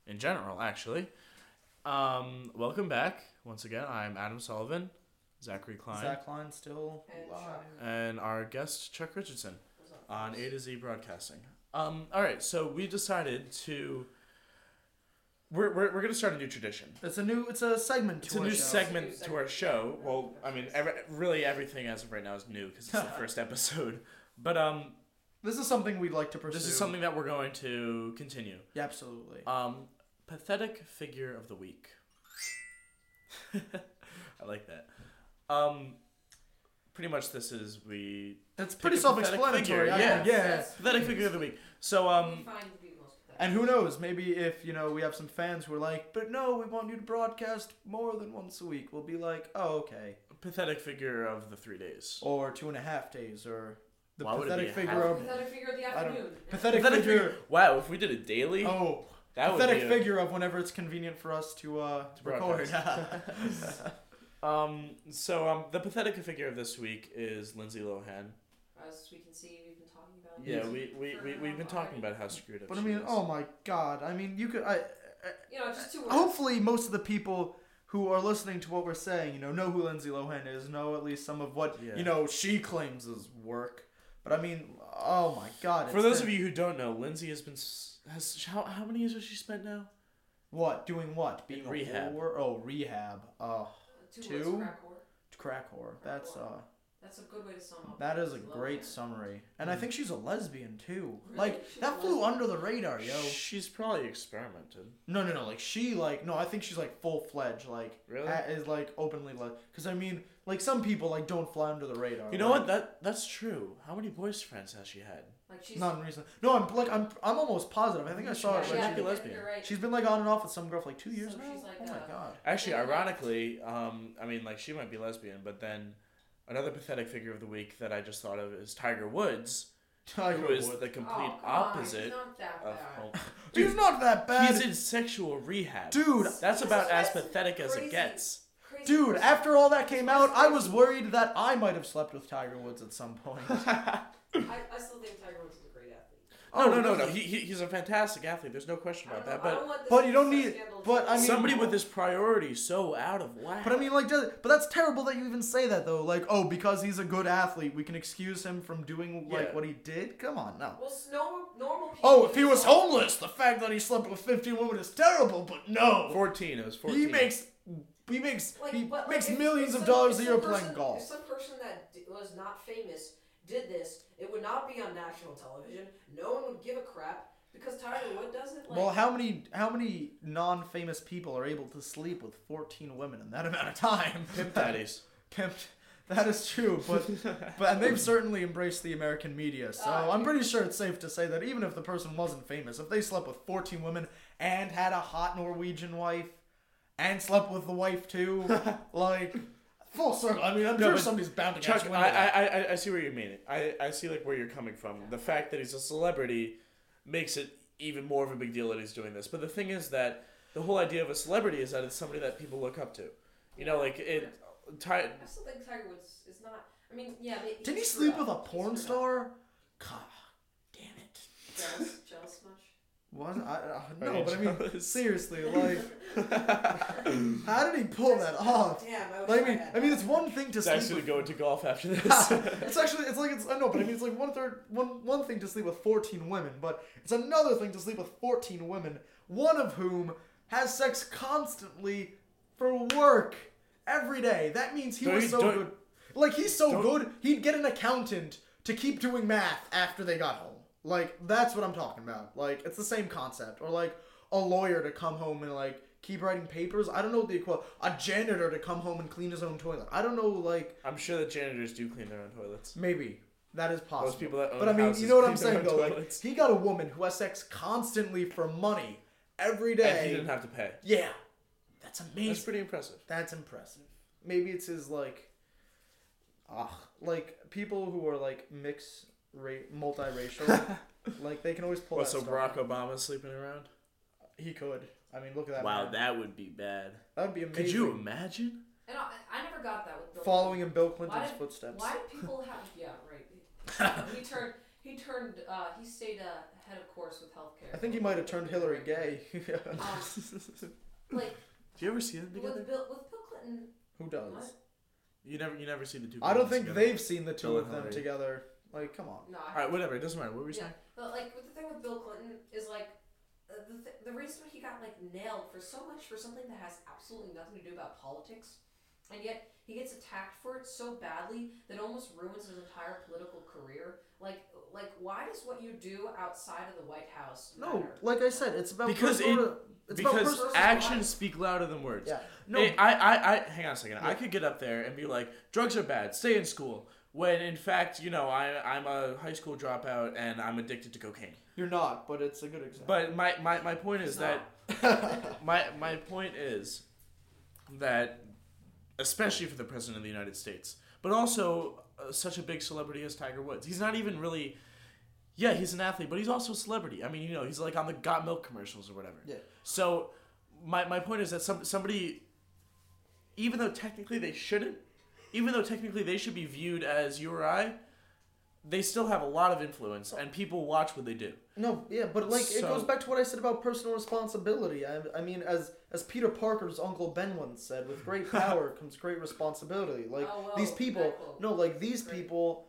in general, actually. Um, welcome back once again. I'm Adam Sullivan, Zachary Klein, Zach Klein still And alive. And our guest Chuck Richardson on A to Z Broadcasting. Um, all right, so we decided to. We're, we're, we're gonna start a new tradition. It's a new. It's a segment. It's a our new show. segment It's a new to our show. Well, I mean, every, really everything as of right now is new because it's the first episode. But um, This is something we'd like to pursue. this is something that we're going to continue. Yeah, absolutely. Um, pathetic figure of the week. I like that. Um, pretty much this is we It's pick pretty pathetic self-explanatory. figure, I yeah. yeah. That's- pathetic figure of the week. So um, find to be the most pathetic. And who knows? Maybe if you know we have some fans who are like, "But no, we want you to broadcast more than once a week." We'll be like, "Oh, okay," pathetic figure of the three days. or two and a half days, or the Why would it be pathetic a figure half of pathetic figure of the I don't- afternoon. pathetic, Pathetic figure. figure. Wow, if we did it daily, Oh, that would pathetic be a- figure of whenever it's convenient for us to uh To record. Um, so um, the pathetic figure of this week is Lindsay Lohan. As we can see, we've been talking about. Yeah, this we, we, for we, we've been talking already. about how screwed up but I she mean, is. oh my god! I mean, you could. I, You know, just two words. hopefully, most of the people who are listening to what we're saying, you know, know who Lindsay Lohan is, know at least some of what Yeah. you know she claims is work. But I mean, oh my god! For those the- of you who don't know, Lindsay has been has how, how many years has she spent now? What? Doing what? Being In a rehab. whore? Oh, rehab. Two, Two? two? Crack whore. crack whore. That's uh, That's a good way to sum up. that is a great Lohan. summary. And I Mm. think she's a lesbian too. Really? Like She's that flew lesbian? under the radar, yo. She's probably experimented. No, no, no. Like she, like no. I think she's like full fledged. Like Really? is like openly like. Because I mean, like some people like don't fly under the radar. You know like, what? That that's true. How many boyfriends has she had? Like she's. Not in recent. No, I'm like I'm I'm almost positive. I think I saw Yeah, she Like, might yeah, be you're- lesbian. You're right. she's been like on and off with some girl for like two years So now. she's like, oh my uh, god. Actually, ironically, um, I mean, like she might be lesbian, but then another pathetic figure of the week that I just thought of is Tiger Woods, Tiger who is Woods. the oh, complete come on, opposite he's not that of bad. home. He's not that bad. He's in sexual rehab, Dude, That's This about as that's pathetic as it gets. Crazy Dude, person. after all that came out, I was worried that I might have slept with Tiger Woods at some point. I, I still think Tiger Woods is a great athlete. No, Oh, no, no, no. really? He, he, he's a fantastic athlete. There's no question about that. know- But don't want this but you don't need- but I mean- somebody with his priorities so out of whack. But I mean, like, does, but that's terrible that you even say that though. Like, oh, because he's a good athlete, we can excuse him from doing like Yeah. what he did. Come on, no. Well, s- normal, normal people. Oh, if he was homeless, the fact that he slept with fifteen women is terrible. But no, 14. It was 14. he makes he makes Like, he but, like, makes if- millions if of dollars a year some playing golf. If some person that was not famous did this, it would not be on national television. No one would give a crap because Tiger Wood doesn't. Like, Well, how many how many non-famous people are able to sleep with fourteen women in that amount of time? Pimp daddies. Pimped. That is true, but but and they've certainly embraced the American media. So Uh, I'm pretty sure it's safe to say that even if the person wasn't famous, if they slept with 14 women and had a hot Norwegian wife and slept with the wife too, like full circle. I mean, I'm No, sure but somebody's bound to Chuck, catch I, of that. I, I, I see where you mean it. I, I see like where you're coming from. The fact that he's a celebrity makes it even more of a big deal that he's doing this. But the thing is that the whole idea of a celebrity is that it's somebody that people look up to. You know, like it. Ty, I still think Tiger Woods is not. I mean, yeah. They, Didn't he screwed sleep with a porn star? God damn it. Jealous, jealous much? What? I, uh, Are no, you but I mean, jealous? seriously, like, how did he pull that off? Damn, I wish Like, I I mean, had I mean, that. it's one thing to he's sleep actually with going to golf after this. it's actually it's like it's I know, but I mean it's like one third one one thing to sleep with fourteen women, but it's another thing to sleep with fourteen women, one of whom has sex constantly for work every day. That means he Don't was you- so don't- good. Like he's so don't- good, he'd get an accountant to keep doing math after they got home. Like that's what I'm talking about. Like it's the same concept. Or like a lawyer to come home and like keep writing papers. I don't know what the equal. A janitor to come home and clean his own toilet. I don't know like I'm sure that janitors do clean their own toilets. Maybe that is possible. Most people that own but I mean, you know what I'm saying though. Like, he got a woman who has sex constantly for money every day. And he didn't have to pay. yeah, that's amazing. That's That's, pretty impressive. That's impressive. Maybe it's his like, ah, like people who are like mixed, ra- multiracial. like they can always pull What, that so stuff Barack off. Obama sleeping around? He could. I mean, look at that. Wow, man. that would be bad. that would be amazing. Could you imagine? And I, I never got that with Bill following in Bill Why Clinton's did- footsteps? Why do people have? Yeah, right. he turned. he turned. Uh, he stayed uh, ahead of course with healthcare. I think he might have turned Hillary gay. Like Do you ever see them together? with Bill, with Bill Clinton. Who does? What? You never, you never see the two. I don't think together. they've seen the two Bill of them Hillary. together. Like, come on. No. All I right, whatever. It doesn't matter. What were you Yeah, saying? but like with the thing with Bill Clinton is like uh, the th- the reason why he got like nailed for so much for something that has absolutely nothing to do about politics, and yet he gets attacked for it so badly that it almost ruins his entire political career. Like like why does what you do outside of the White House No, like I said, it's about Because personal- it's about Because personal- actions speak louder than words. Yeah. No. Hey, I, I, I, hang on a second. I could get up there and be like, drugs are bad. Stay in school. When in fact, you know, I, I'm a high school dropout and I'm addicted to cocaine. You're not, but it's a good example. But my, my, my point is that my my point is that especially for the president of the United States, but also uh, such a big celebrity as Tiger Woods. He's not even really yeah, he's an athlete, but he's also a celebrity. I mean, you know, he's like on the Got Milk commercials or whatever. Yeah. So my my point is that some somebody even though technically they shouldn't, even though technically they should be viewed as you or I, they still have a lot of influence and people watch what they do. No, yeah, but like it goes back to what I said about personal responsibility. I, I mean, as as Peter Parker's uncle Ben once said, with great power comes great responsibility. Like Oh, well, these people, no, like these Great. people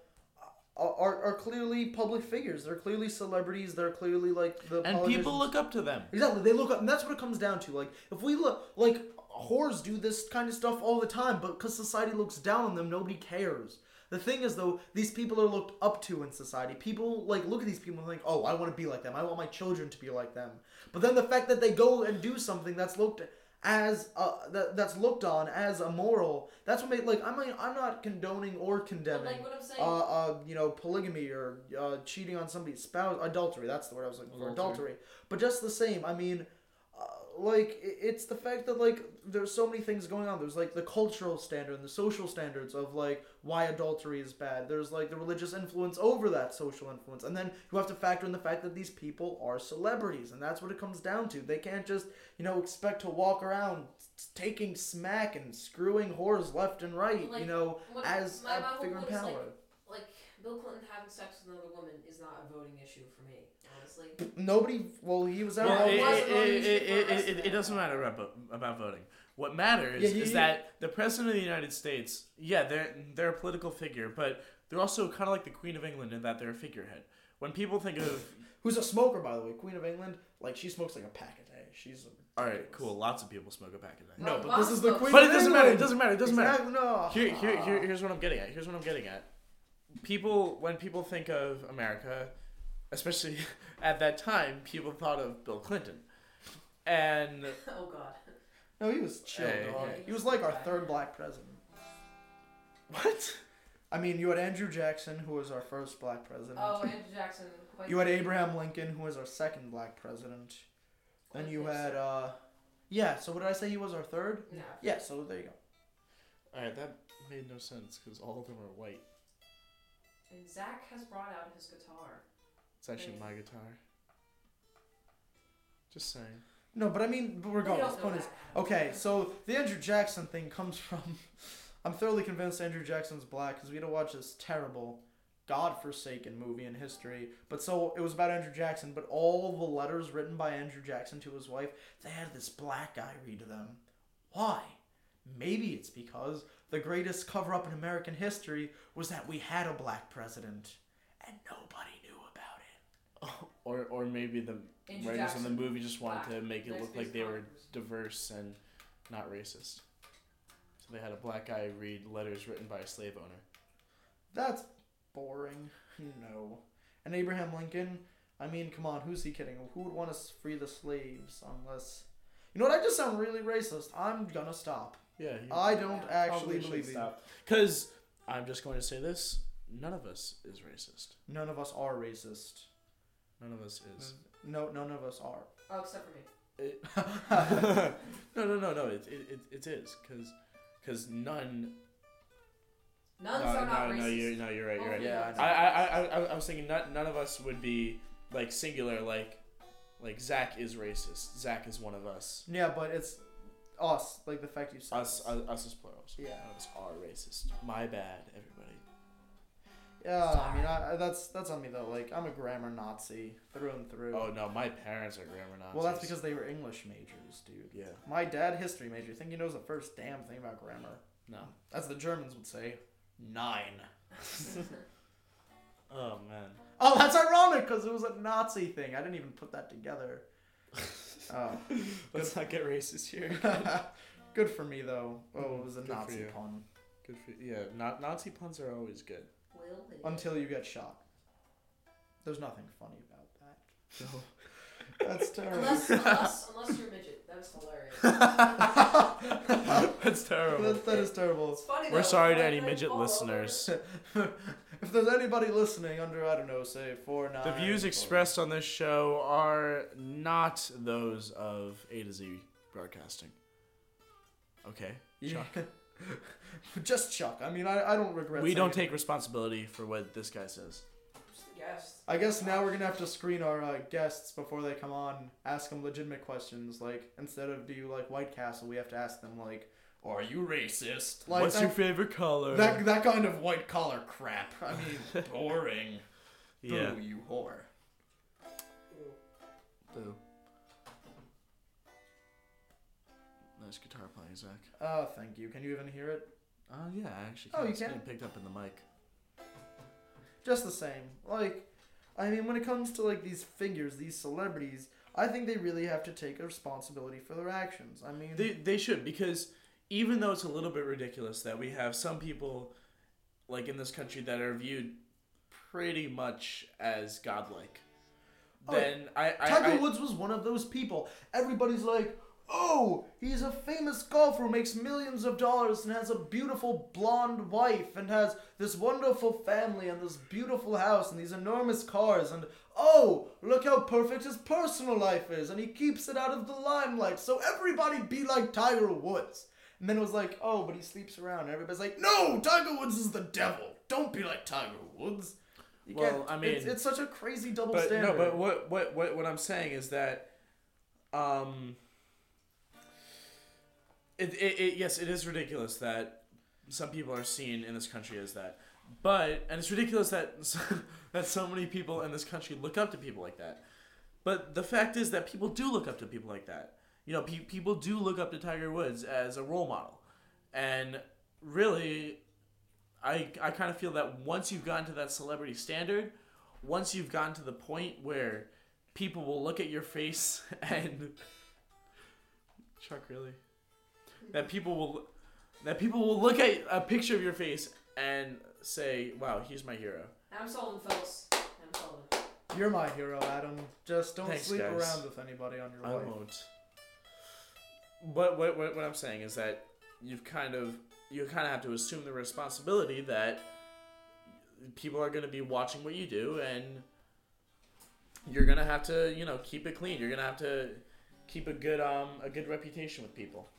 are, are, are clearly public figures. They're clearly celebrities. They're clearly like the And people look up to them. Exactly. They look up, and that's what it comes down to. Like, if we look, like, whores do this kind of stuff all the time, but because society looks down on them, nobody cares. The thing is, though, these people are looked up to in society. People, like, look at these people and think, oh, I want to be like them. I want my children to be like them. But then the fact that they go and do something that's looked as, uh, that, that's looked on as immoral, that's what made, like, I mean, I'm not condoning or But condemning like what I'm saying. uh, uh, you know, polygamy or uh, cheating on somebody's spouse, adultery. That's the word I was looking for, Adultery. adultery. But just the same, I mean, like it's the fact that like there's so many things going on. There's like the cultural standard and the social standards of like why adultery is bad. There's like the religious influence over that social influence, and then you have to factor in the fact that these people are celebrities, and that's what it comes down to. They can't just you know expect to walk around taking smack and screwing whores left and right. Like, you know, as a figure in power. like, like Bill Clinton having sex with another woman is not a voting issue for me, honestly. Nobody. Well, he was out. Well, it, it wasn't it, it, it, it, it, it doesn't matter about, about voting. What matters Yeah, you- is you- that the president of the United States, yeah, they're they're a political figure, but they're also kind of like the Queen of England in that they're a figurehead. When people think of, Who's a smoker, by the way, Queen of England. Like she smokes like a pack a day. She's all right, cool, lots of people smoke a pack a day. No, but this is the Queen. But it doesn't matter. It doesn't matter. It doesn't matter. No. Here, here, here, ah. here's what I'm getting at. Here's what I'm getting at. People, when people think of America, especially at that time, people thought of Bill Clinton, and oh God. No, he was chill, Hey, dog. hey. He was like our third black president. what? I mean, you had Andrew Jackson, who was our first black president. Oh, Andrew Jackson. Quite you had Abraham Lincoln, who was our second black president. Then you had, uh, yeah. So what did I say? He was our third. No. Yeah. So there you go. All right, that made no sense because all of them are white. And Zach has brought out his guitar. It's actually Yeah. my guitar. Just saying. No, but I mean, but We regardless, don't point is, okay. So the Andrew Jackson thing comes from. I'm thoroughly convinced Andrew Jackson's black because we had to watch this terrible, godforsaken movie in history. But so it was about Andrew Jackson, but all the letters written by Andrew Jackson to his wife, they had this black guy read them. Why? Maybe it's because the greatest cover up in American history was that we had a black president and nobody knew about it. Oh, or or maybe the writers in the movie just wanted black. to make it look like they were diverse and not racist. So they had a black guy read letters written by a slave owner. That's boring. No. And Abraham Lincoln, I mean, come on, who's he kidding? Who would want to free the slaves unless. You know what? I just sound really racist. I'm gonna stop. Yeah, he I don't Yeah, actually believe you. Because I'm just going to say this: none of us is racist. None of us are racist. None of us is. Mm. No, none of us are. Oh, except for me. It, no, no, no, no. It it, it, it is because because none. None no, are not no, racist. no, you're no, you're right. You're right. Yeah, I, I, I, I, I was thinking none, none of us would be like singular, like like Zach is racist. Zach is one of us. Yeah, but it's us. Like the fact you said Us, us, us is plurals. Yeah. None of us are racist. My bad, everybody. Yeah, I mean, I, I, that's that's on me though. Like, I'm a grammar Nazi through and through. Oh no, my parents are grammar Nazis. well, that's because they were English majors, dude. Yeah. My dad, history major. You think he knows the first damn thing about grammar? No. As the Germans would say, nine. Oh man. Oh, that's ironic because it was a Nazi thing. I didn't even put that together. Oh, Let's not get racist here. good for me though. Oh, it was a Good for Nazi you. pun. Good for yeah. Not Nazi puns are always good. Will? Until you get shot. There's nothing funny about that. So That's terrible. Unless, unless, unless you're a midget. That is hilarious. That's terrible. that, that is terrible. It's funny We're though, sorry to any midget fall listeners. if there's anybody listening under, I don't know, say four nine. The views or- expressed on this show are not those of A to Z Broadcasting. Okay. Yeah. Chuck. Just Chuck. I mean, I, I don't regret. We don't it. take responsibility for what this guy says. Just a guess. I guess now we're gonna have to screen our uh, guests before they come on. Ask them legitimate questions. Like instead of do you like White Castle, we have to ask them like, "Are you racist?" Like What's that, your favorite color? that that kind of white collar crap. I mean, boring. yeah. Boo, you whore. Boo. Nice guitar playing, Zach. Oh, thank you. Can you even hear it? Oh yeah, I actually. Can. Oh, you It's can? getting picked up in the mic. Just the same. Like, I mean, when it comes to like these figures, these celebrities, I think they really have to take a responsibility for their actions. I mean, They they should because even though it's a little bit ridiculous that we have some people like in this country that are viewed pretty much as godlike, Oh, then I I, Tiger I Woods was one of those people. Everybody's like, oh, he's a famous golfer who makes millions of dollars and has a beautiful blonde wife and has this wonderful family and this beautiful house and these enormous cars and oh, look how perfect his personal life is and he keeps it out of the limelight. So everybody be like Tiger Woods. And then it was like, oh, but he sleeps around. And everybody's like, no, Tiger Woods is the devil. Don't be like Tiger Woods. You Well, I mean- it's, it's such a crazy double but standard. no, but what what what what I'm saying is that, um, it, it, it yes, it is ridiculous that some people are seen in this country as that, but and it's ridiculous that that so many people in this country look up to people like that. But the fact is that people do look up to people like that. You know, pe- people do look up to Tiger Woods as a role model, and really, I I kind of feel that once you've gotten to that celebrity standard, once you've gotten to the point where people will look at your face and Chuck really that people will that people will look at a picture of your face and say, "Wow, he's my hero." Adam Sullivan, folks. Adam Sullivan. You're my hero, Adam. Just don't Thanks, sleep guys. around with anybody on your I life. won't. But what, what what I'm saying is that you've kind of you kind of have to assume the responsibility that people are going to be watching what you do and you're going to have to, you know, keep it clean. You're going to have to keep a good um a good reputation with people.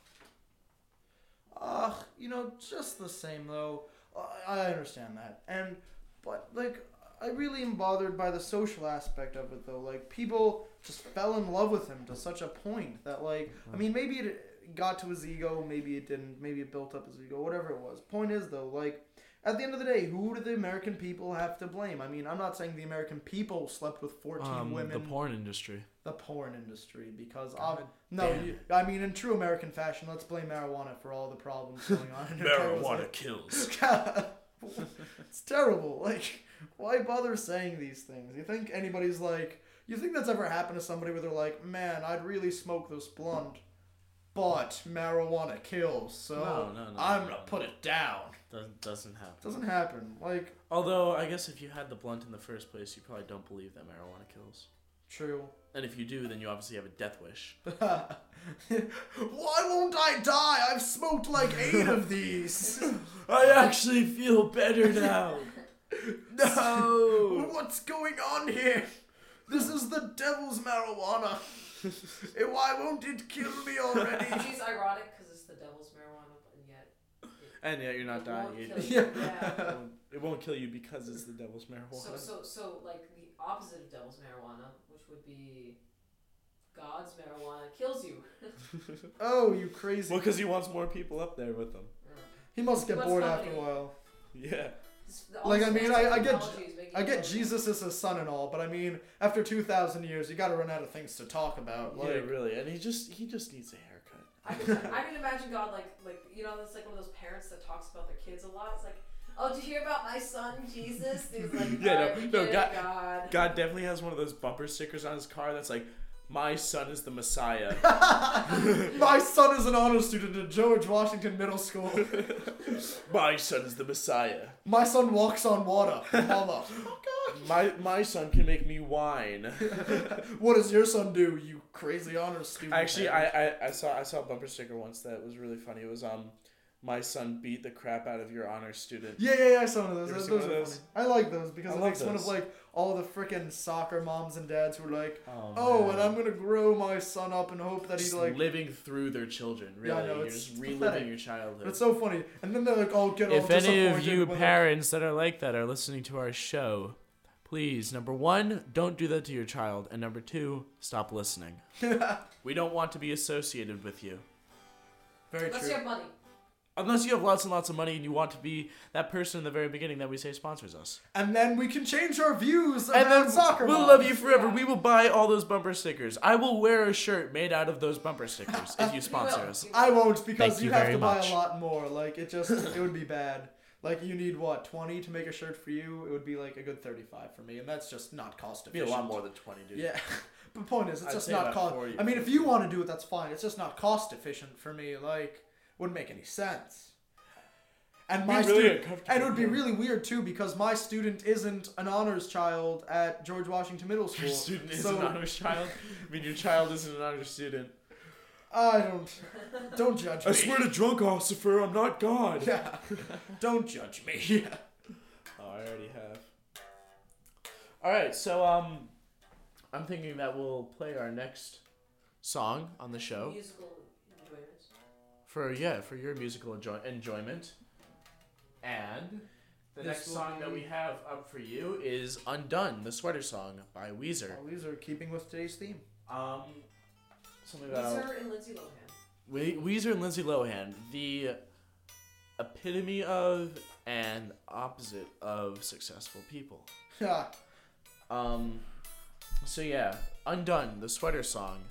Ugh, you know, just the same though. I, I understand that, and but like, I really am bothered by the social aspect of it though. Like, people just fell in love with him to such a point that like, I mm-hmm. mean, maybe it got to his ego, maybe it didn't, maybe it built up his ego, whatever it was. Point is though, like. At the end of the day, who do the American people have to blame? I mean, I'm not saying the American people slept with 14 Um, women. the porn industry. the porn industry because God um, no, you, I mean in true American fashion, let's blame marijuana for all the problems going on. in America. Marijuana kills. it's terrible. Like, why bother saying these things? You think anybody's like, you think that's ever happened to somebody where they're like, man, I'd really smoke this blunt, but marijuana kills, so No, no, no, I'm no, gonna no. put it down. Doesn't doesn't happen. Doesn't happen. Like, Although I guess if you had the blunt in the first place, you probably don't believe that marijuana kills. true. And if you do, then you obviously have a death wish. Why won't I die? I've smoked like eight of these. I actually feel better now. no. What's going on here? This is the devil's marijuana. Why won't it kill me already? Which is ironic because it's the devil's marijuana, and yet. It, And yet you're not it dying. won't It, kill Yeah. you. yeah. it won't- it won't kill you because it's the devil's marijuana. So, so, so, like the opposite of devil's marijuana, which would be God's marijuana, kills you. oh, you crazy. well, because he wants more people up there with him. He must get What's bored after a while. Yeah. Like, I mean, I- I get- technology is making I get Jesus as his son and all, but I mean, after two thousand years, you got to run out of things to talk about. Like, yeah, really, and he just he just needs a haircut. I can, I can imagine God like like you know it's like one of those parents that talks about their kids a lot. It's like, oh, did you hear about my son Jesus? He's like, Yeah, no, no, God- God. God definitely has one of those bumper stickers on his car that's like, "My son is the Messiah." my son is an honor student at George Washington Middle School. My son is the Messiah. My son walks on water. Mother. My my son can make me wine. What does your son do? You crazy honor student. Actually, I, I, I saw I saw a bumper sticker once that was really funny. It was um, my son beat the crap out of your honor student. Yeah, yeah, yeah. I saw one of those. Those, those one are of those? funny. I like those because I it love makes fun of like all the freaking soccer moms and dads who are like, Oh, oh, and I'm gonna grow my son up and hope that just he's like. living through their children. Really, Yeah, I know, you're it's just reliving pathetic. your childhood. It's so funny, and then they're like, "Oh, get all if any of you parents that are like that are listening to our show, please, number one, don't do that to your child, and number two, stop listening. we don't want to be associated with you. Very Unless true. you have money. Unless you have lots and lots of money and you want to be that person in the very beginning that we say sponsors us. And then we can change our views And about then soccer. we'll moms. love you forever. We will buy all those bumper stickers. I will wear a shirt made out of those bumper stickers if you sponsor will. us. I won't because you you have very to buy much. a lot more. Like it just it would be bad. Like you need what twenty to make a shirt for you. It would be like a good thirty-five for me, and that's just not cost It'd be efficient. a lot more than 20, dude. Yeah, but point is, it's I'd just not cost. I mean, if you want to do it, that's fine. It's just not cost efficient for me. Like, wouldn't make any sense. And my really student, and it would be really weird too because my student isn't an honors child at George Washington Middle School. Your student is so an honors child. I mean, your child isn't an honors student. I don't, don't judge me. I swear to drunk Ossifer, I'm not God. Yeah, don't judge me. Oh, I already have. All right, so um, I'm thinking that we'll play our next song on the show Musical enjoyments. For yeah for your musical enjoy- enjoyment, and the This next will song that be- we have up for you is "Undone," the sweater song by Weezer. Well, these are keeping with today's theme. Um, something about Weezer and Lindsay Lohan. We- Weezer and Lindsay Lohan, the epitome of and opposite of successful people. Yeah. Um, so yeah, Undone, the sweater song.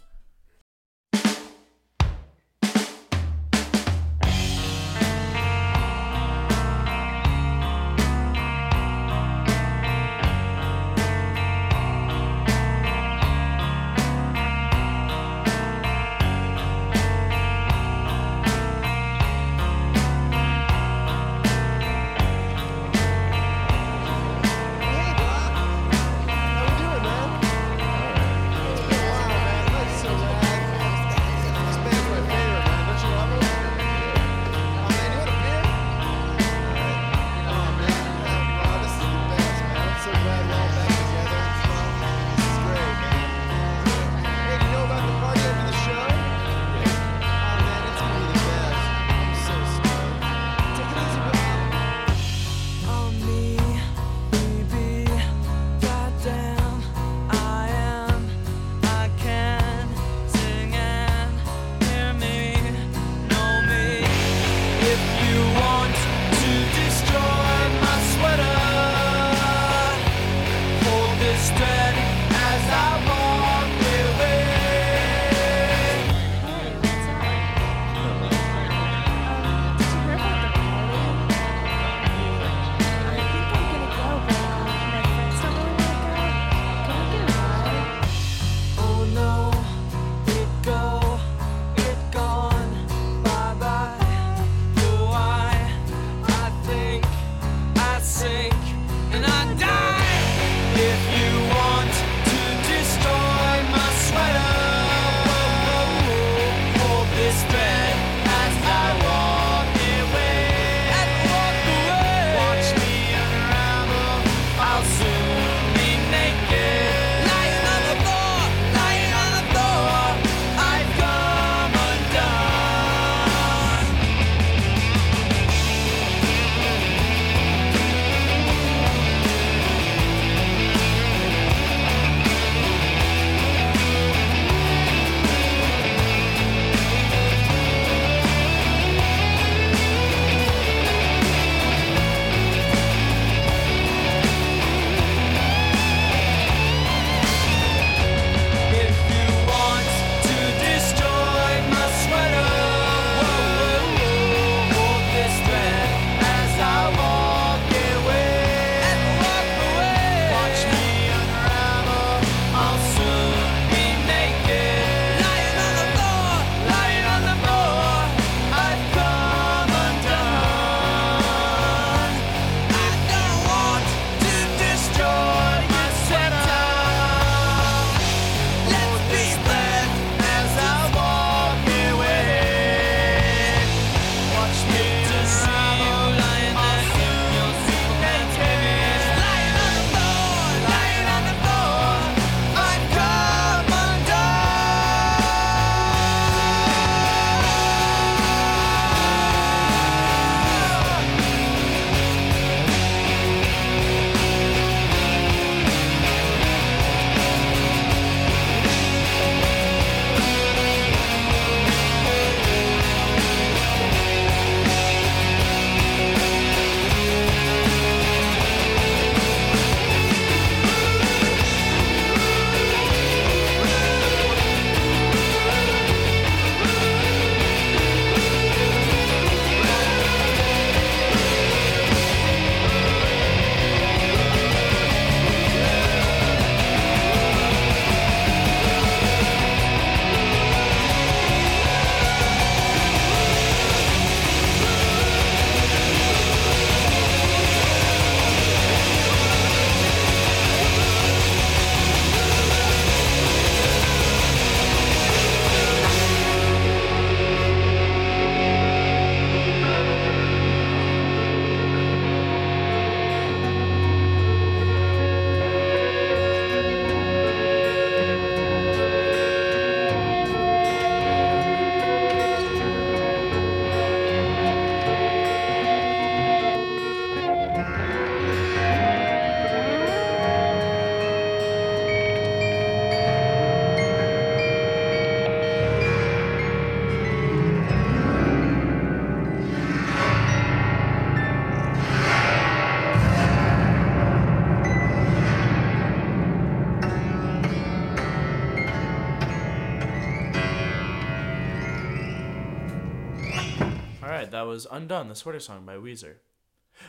That was Undone, the sweater song by Weezer.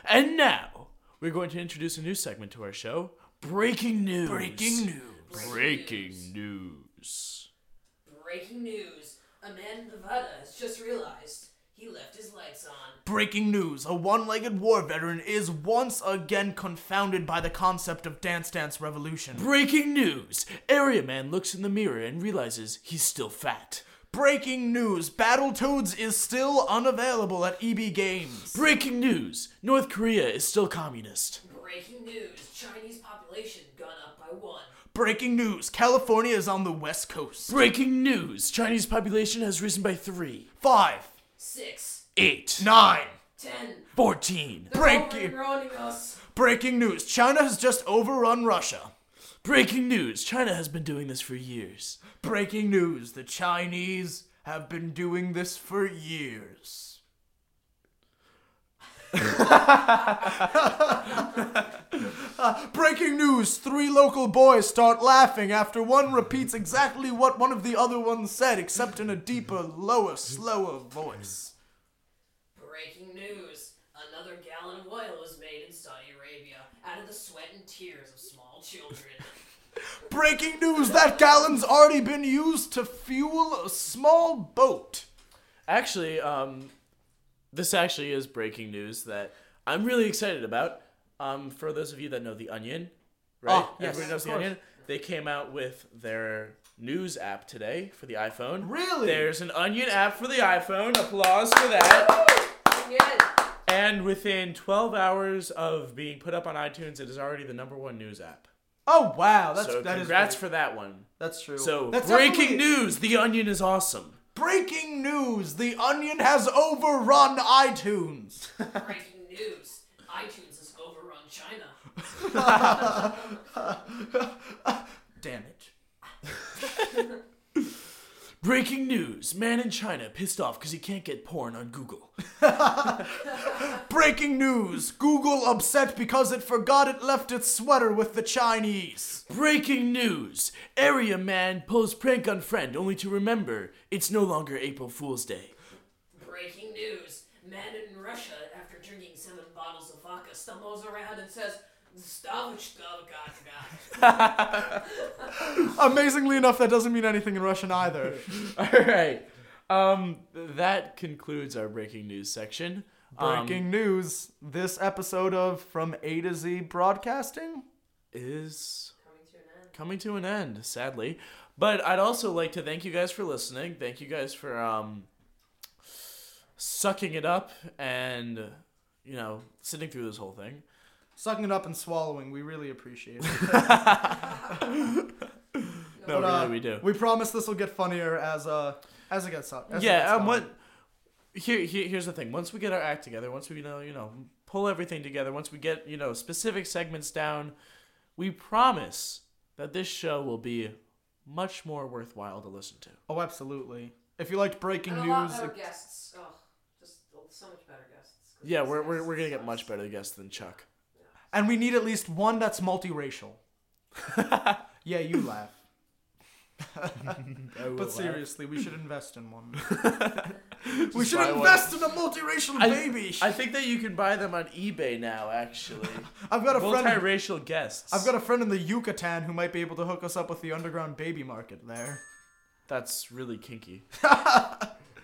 And now, we're going to introduce a new segment to our show Breaking News. Breaking news. Breaking News. Breaking news: A man in Nevada has just realized he left his lights on. Breaking news. A one-legged war veteran is once again confounded by the concept of Dance Dance Revolution. Breaking News. Area Man looks in the mirror and realizes he's still fat. Breaking news. Battletoads is still unavailable at EB Games. Breaking News. North Korea is still communist. Breaking news: Chinese population gone up by one. Breaking news. California is on the west coast. Breaking News. Chinese population has risen by 3, Five. Six, 8, Nine. ten. 14. Breaking- Breaking news. China has just overrun Russia. Breaking News. China has been doing this for years. Breaking news. The Chinese have been doing this for years. Uh, breaking news. Three local boys start laughing after one repeats exactly what one of the other ones said, except in a deeper, lower, slower voice. Breaking news: Another gallon of oil was made in Saudi Arabia out of the sweat and tears of small children. Breaking news. That gallon's already been used to fuel a small boat. Actually, um, this actually is breaking news that I'm really excited about. Um, for those of you that know The Onion, right? Oh, yes, Everybody knows of The course. Onion. They came out with their news app today for the iPhone. Really? There's an Onion app for the iPhone. Applause for that. yeah. And within 12 hours of being put up on iTunes, it is already the number one news app. Oh wow, that's so that is congrats great. for that one. That's true. So that's breaking definitely- news: The Onion is awesome. Breaking news: The Onion has overrun iTunes. Breaking news: iTunes has overrun China. Damn it. Breaking news: Man in China pissed off because he can't get porn on Google. Breaking news: Google upset because it forgot it left its sweater with the Chinese. Breaking news: Area man pulls prank on friend only to remember it's no longer April Fool's Day. Breaking news: Man in Russia, after drinking seven bottles of vodka, stumbles around and says, "Stavich Amazingly enough, that doesn't mean anything in Russian either. All right. Um, that concludes our breaking news section. Um, Breaking news: This episode of From A to Z Broadcasting. is Coming to an end. coming to an end, sadly. But I'd also like to thank you guys for listening. Thank you guys for um, sucking it up and you know sitting through this whole thing. Sucking it up and swallowing, we really appreciate it. No, But, uh, really, we do. We promise this will get funnier as uh as it gets up. as it gets yeah, um, going. what? Here, here, here's the thing. Once we get our act together, once we you know, you know, pull everything together, once we get you know specific segments down, we promise that this show will be much more worthwhile to listen to. Oh, absolutely. If you liked breaking And a lot news, better it- guests. Oh, just so much better guests. Yeah, we're we're, we're gonna get much better guests than Chuck. And we need at least one that's multiracial. yeah, you laugh. But seriously, we should invest in one. we should buy one. invest in a multiracial I, baby. I think that you can buy them on eBay now. Actually, I've got a friend. multiracial guests. I've got a friend in the Yucatan who might be able to hook us up with the underground baby market there. That's really kinky. all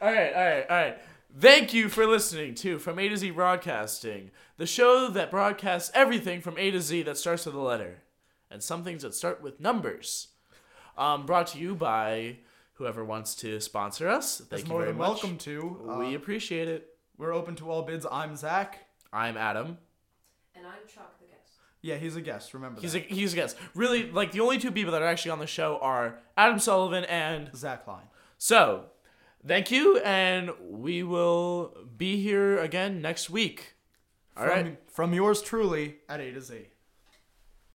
right, all right, all right. Thank you for listening to From A to Z Broadcasting, the show that broadcasts everything from A to Z that starts with a letter, and some things that start with numbers. Um, brought to you by whoever wants to sponsor us. Thank Is you more very than much. welcome to. Uh, we appreciate it. we're open to all bids. I'm Zach. I'm Adam. And I'm Chuck the guest. Yeah, he's a guest. Remember He's that. a he's a guest. Really, like the only two people that are actually on the show are Adam Sullivan and Zach Klein. So, thank you, and we will be here again next week. All From, right. From yours truly at A to Z.